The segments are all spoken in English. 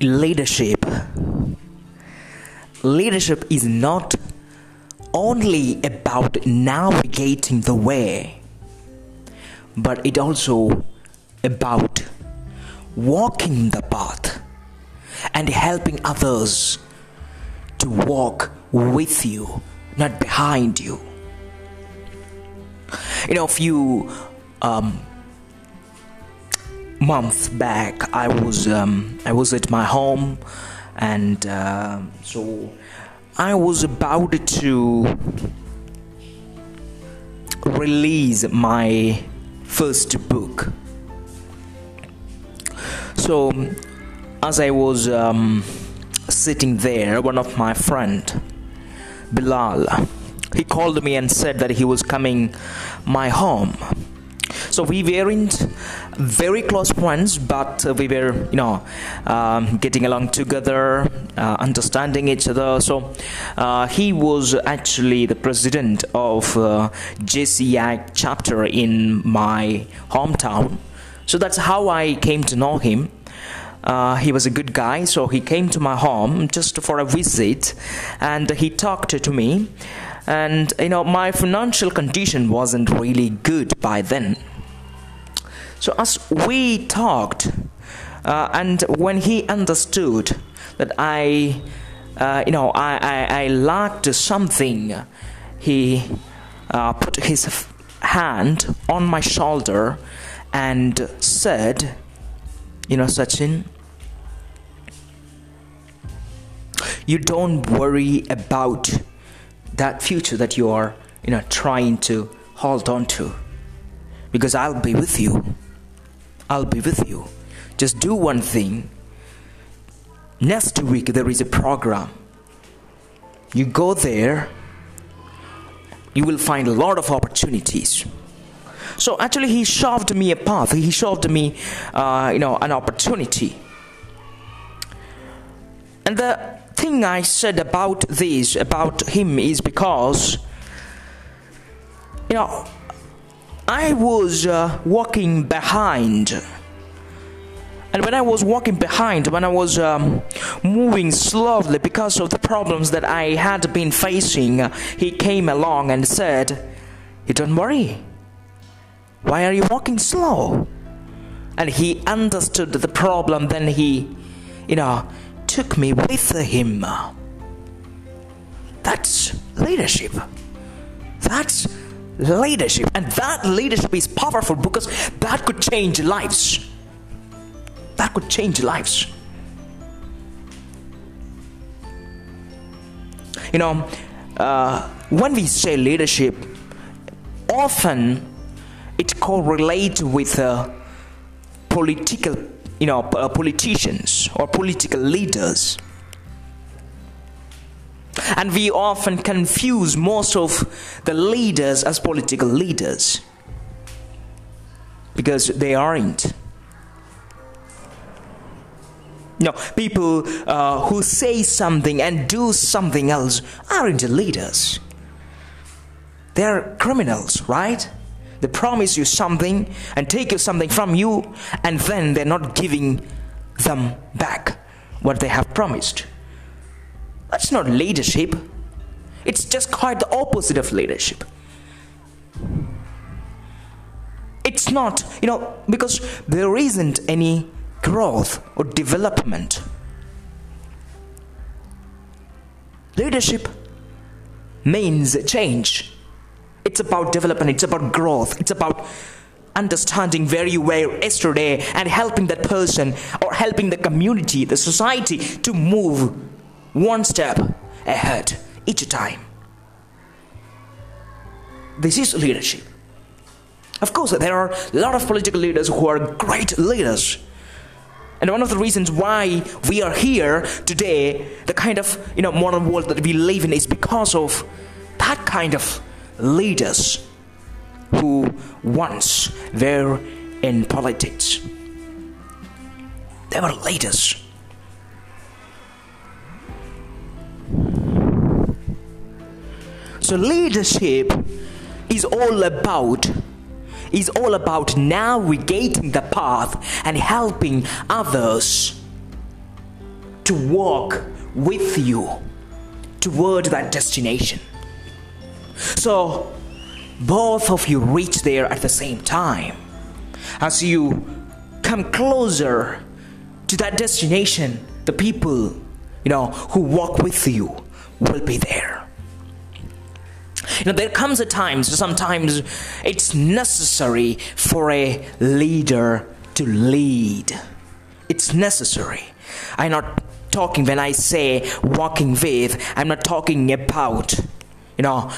leadership. Leadership is not only about navigating the way but it also about walking the path and helping others to walk with you not behind you. You know if you um, months back i was um, i was at my home and uh, so i was about to release my first book. So as i was um, sitting there one of my friend bilal he called me and said that he was coming my home so we weren't very close friends but uh, we were you know um, getting along together uh, understanding each other so uh, he was actually the president of uh, JCI chapter in my hometown so that's how I came to know him uh, he was a good guy, so he came to my home just for a visit and he talked to me. And you know, my financial condition wasn't really good by then. So, as we talked, uh, and when he understood that I, uh, you know, I, I, I lacked something, he uh, put his hand on my shoulder and said, You know, Sachin, you don't worry about that future that you are, you know, trying to hold on to because I'll be with you. I'll be with you. Just do one thing. Next week, there is a program. You go there, you will find a lot of opportunities. So actually, he shoved me a path. He shoved me, uh, you know, an opportunity. And the thing I said about this, about him, is because, you know, I was uh, walking behind. And when I was walking behind, when I was um, moving slowly because of the problems that I had been facing, he came along and said, You don't worry. Why are you walking slow? And he understood the problem, then he, you know, took me with him. That's leadership. That's leadership. And that leadership is powerful because that could change lives. That could change lives. You know, uh, when we say leadership, often it correlates with uh, political, you know, uh, politicians or political leaders. And we often confuse most of the leaders as political leaders because they aren't. No, people uh, who say something and do something else aren't leaders. They're criminals, right? They promise you something and take you something from you, and then they're not giving them back what they have promised. That's not leadership. It's just quite the opposite of leadership. It's not, you know, because there isn't any growth or development. Leadership means change. It's about development, it's about growth, it's about understanding where you were yesterday and helping that person or helping the community, the society to move one step ahead each time. This is leadership. Of course, there are a lot of political leaders who are great leaders. And one of the reasons why we are here today, the kind of you know modern world that we live in, is because of that kind of leaders who once were in politics. They were leaders. So leadership is all about is all about navigating the path and helping others to walk with you toward that destination. So, both of you reach there at the same time. As you come closer to that destination, the people, you know, who walk with you will be there. You know, there comes a time, sometimes it's necessary for a leader to lead. It's necessary. I'm not talking when I say walking with, I'm not talking about, you know,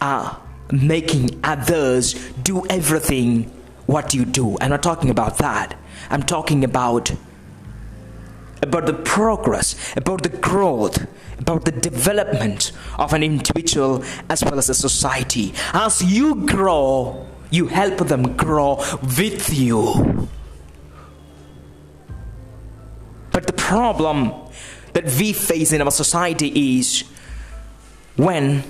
uh, making others do everything what you do. I'm not talking about that. I'm talking about about the progress, about the growth, about the development of an individual as well as a society. As you grow, you help them grow with you. But the problem that we face in our society is when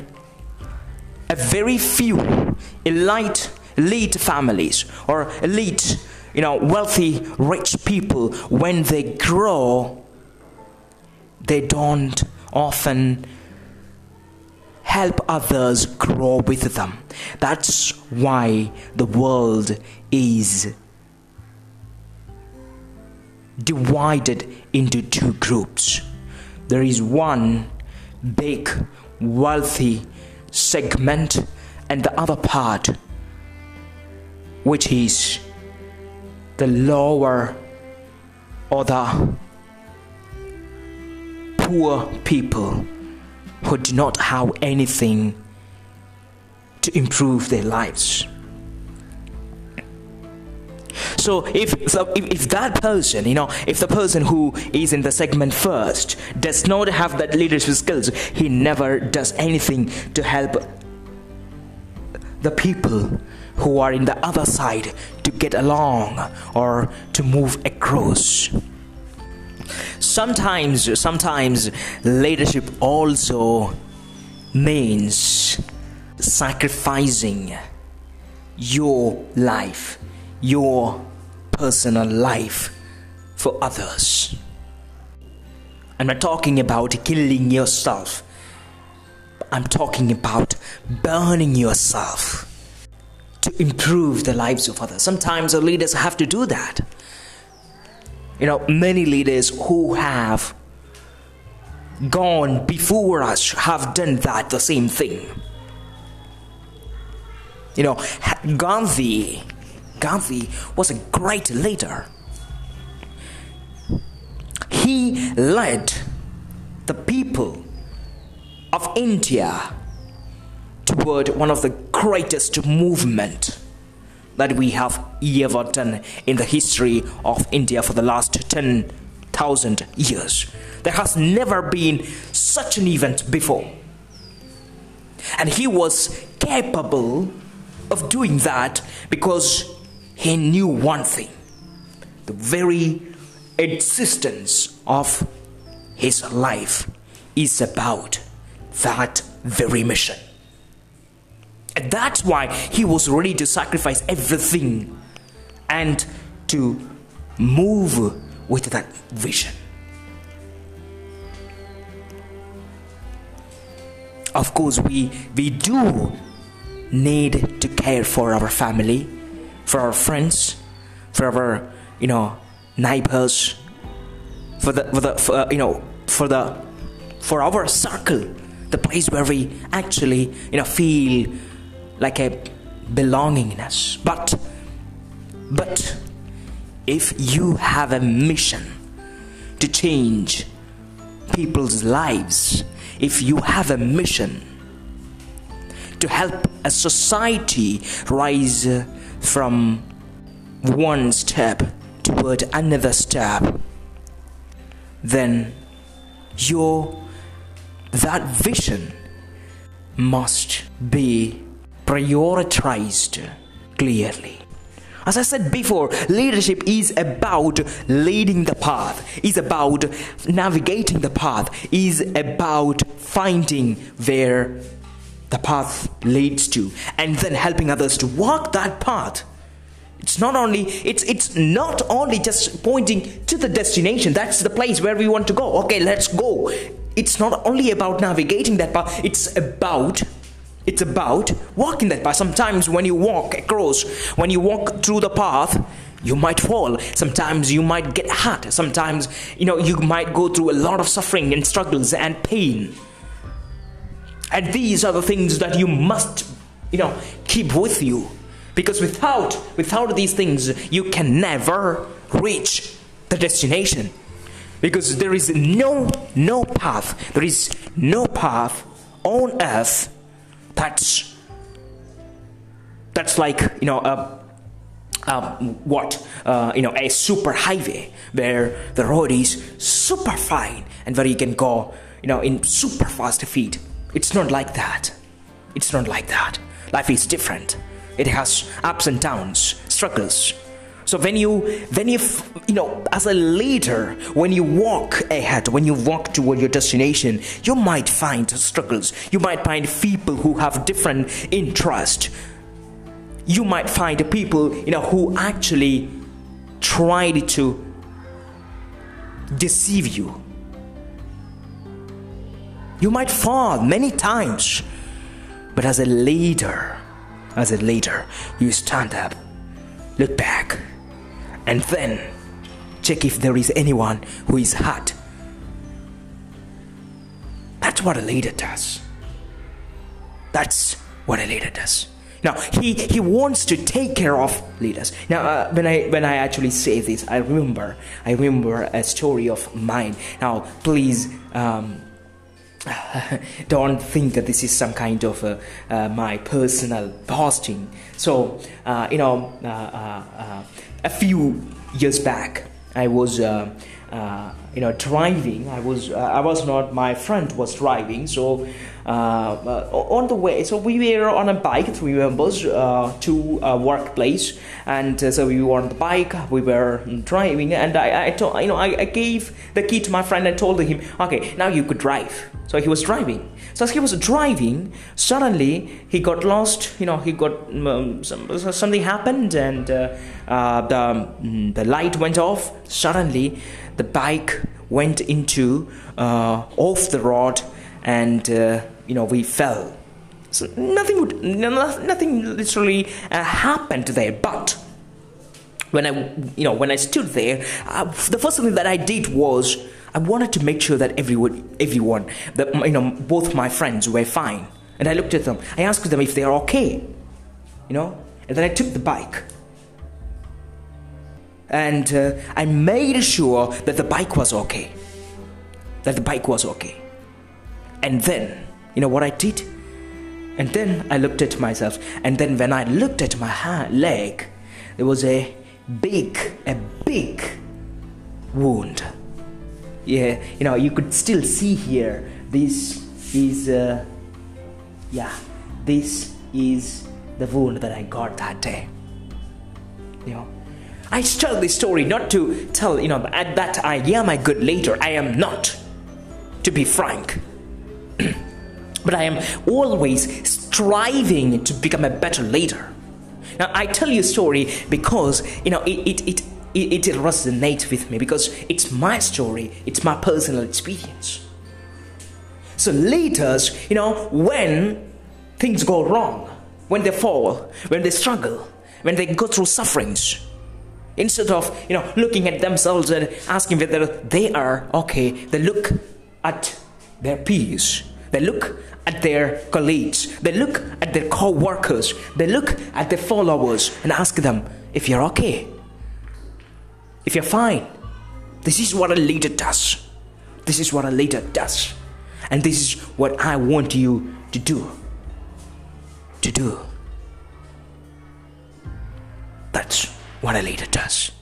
a very few elite, elite families or elite, you know, wealthy, rich people, when they grow, they don't often help others grow with them. That's why the world is divided into two groups. There is one big, wealthy segment, and the other part, which is the lower or the poor people who do not have anything to improve their lives. So if, if that person, you know, if the person who is in the segment first does not have that leadership skills, he never does anything to help the people who are in the other side to get along or to move across. Sometimes, sometimes leadership also means sacrificing your life, your personal life for others. I'm not talking about killing yourself. I'm talking about burning yourself to improve the lives of others. Sometimes leaders have to do that. You know, many leaders who have gone before us have done that, the same thing. You know, Gandhi Gandhi was a great leader. He led the people of India toward one of the greatest movement that we have ever done in the history of India for the last 10,000 years. There has never been such an event before. And he was capable of doing that because he knew one thing the very existence of his life is about that very mission. And that's why he was ready to sacrifice everything and to move with that vision. Of course, we, we do need to care for our family for our friends, for our you know neighbors, for the for the for, uh, you know for the for our circle, the place where we actually you know feel like a belongingness. But but if you have a mission to change people's lives, if you have a mission to help a society rise from one step toward another step, then your that vision must be prioritized clearly. As I said before, leadership is about leading the path, is about navigating the path, is about finding where the path leads to, and then helping others to walk that path It's not only it's it's not only just pointing to the destination. That's the place where we want to go. Okay, let's go. It's not only about navigating that path. It's about it's about walking that path. Sometimes when you walk across, when you walk through the path, you might fall. Sometimes you might get hurt. Sometimes, you know, you might go through a lot of suffering and struggles and pain. And these are the things that you must, you know, keep with you. Because without without these things, you can never reach the destination. Because there is no no path. There is no path on earth that's that's like you know a um, what? Uh, you know a super highway where the road is super fine and where you can go you know in super fast feet. It's not like that. It's not like that. Life is different. It has ups and downs struggles so when you when you you know as a leader when you walk ahead when you walk toward your destination you might find struggles. You might find people who have different interest. You might find people you know who actually tried to deceive you. You might fall many times but as a leader as a leader you stand up look back and then check if there is anyone who is hurt that's what a leader does that's what a leader does now he he wants to take care of leaders. Now uh, when I when I actually say this, I remember I remember a story of mine. Now please. Um, don't think that this is some kind of uh, uh, my personal boasting. So, uh, you know, uh, uh, uh, a few years back, I was you know driving i was i was not my friend was driving so on the way so we were on a bike three members uh, to a workplace and uh, so we were on the bike we were driving and i, I told, you know I, I, gave the key to my friend and told him okay now you could drive. So he was driving. So as he was driving suddenly he got lost you know he got um, some, something happened and the, um, the light went off. Suddenly the bike went into uh, off the road and uh, you know we fell. So nothing would nothing literally uh, happened there but when i you know when i stood there uh, the first thing that i did was i wanted to make sure that everyone everyone that you know both my friends were fine. And i looked at them. I asked them if they are okay you know? And then i took the bike. And uh, I made sure that the bike was okay. That the bike was okay. And then, you know what I did? And then I looked at myself, and then when I looked at my leg, there was a big, a big wound. Yeah, you know, you could still see here. This is, uh, yeah, this is the wound that I got that day. You know, I tell this story not to tell, you know, at that I am a good leader. I am not, to be frank. But I am always striving to become a better leader. Now, I tell you a story because, you know, it, it, it, it, it resonates with me because it's my story, it's my personal experience. So, leaders, you know, when things go wrong, when they fall, when they struggle, when they go through sufferings, Instead of, you know, looking at themselves and asking whether they are okay, they look at their peers. They look at their colleagues. They look at their co-workers. They look at their followers and ask them if you're okay. If you're fine. This is what a leader does. This is what a leader does. And this is what I want you to do. To do. That's what a leader does.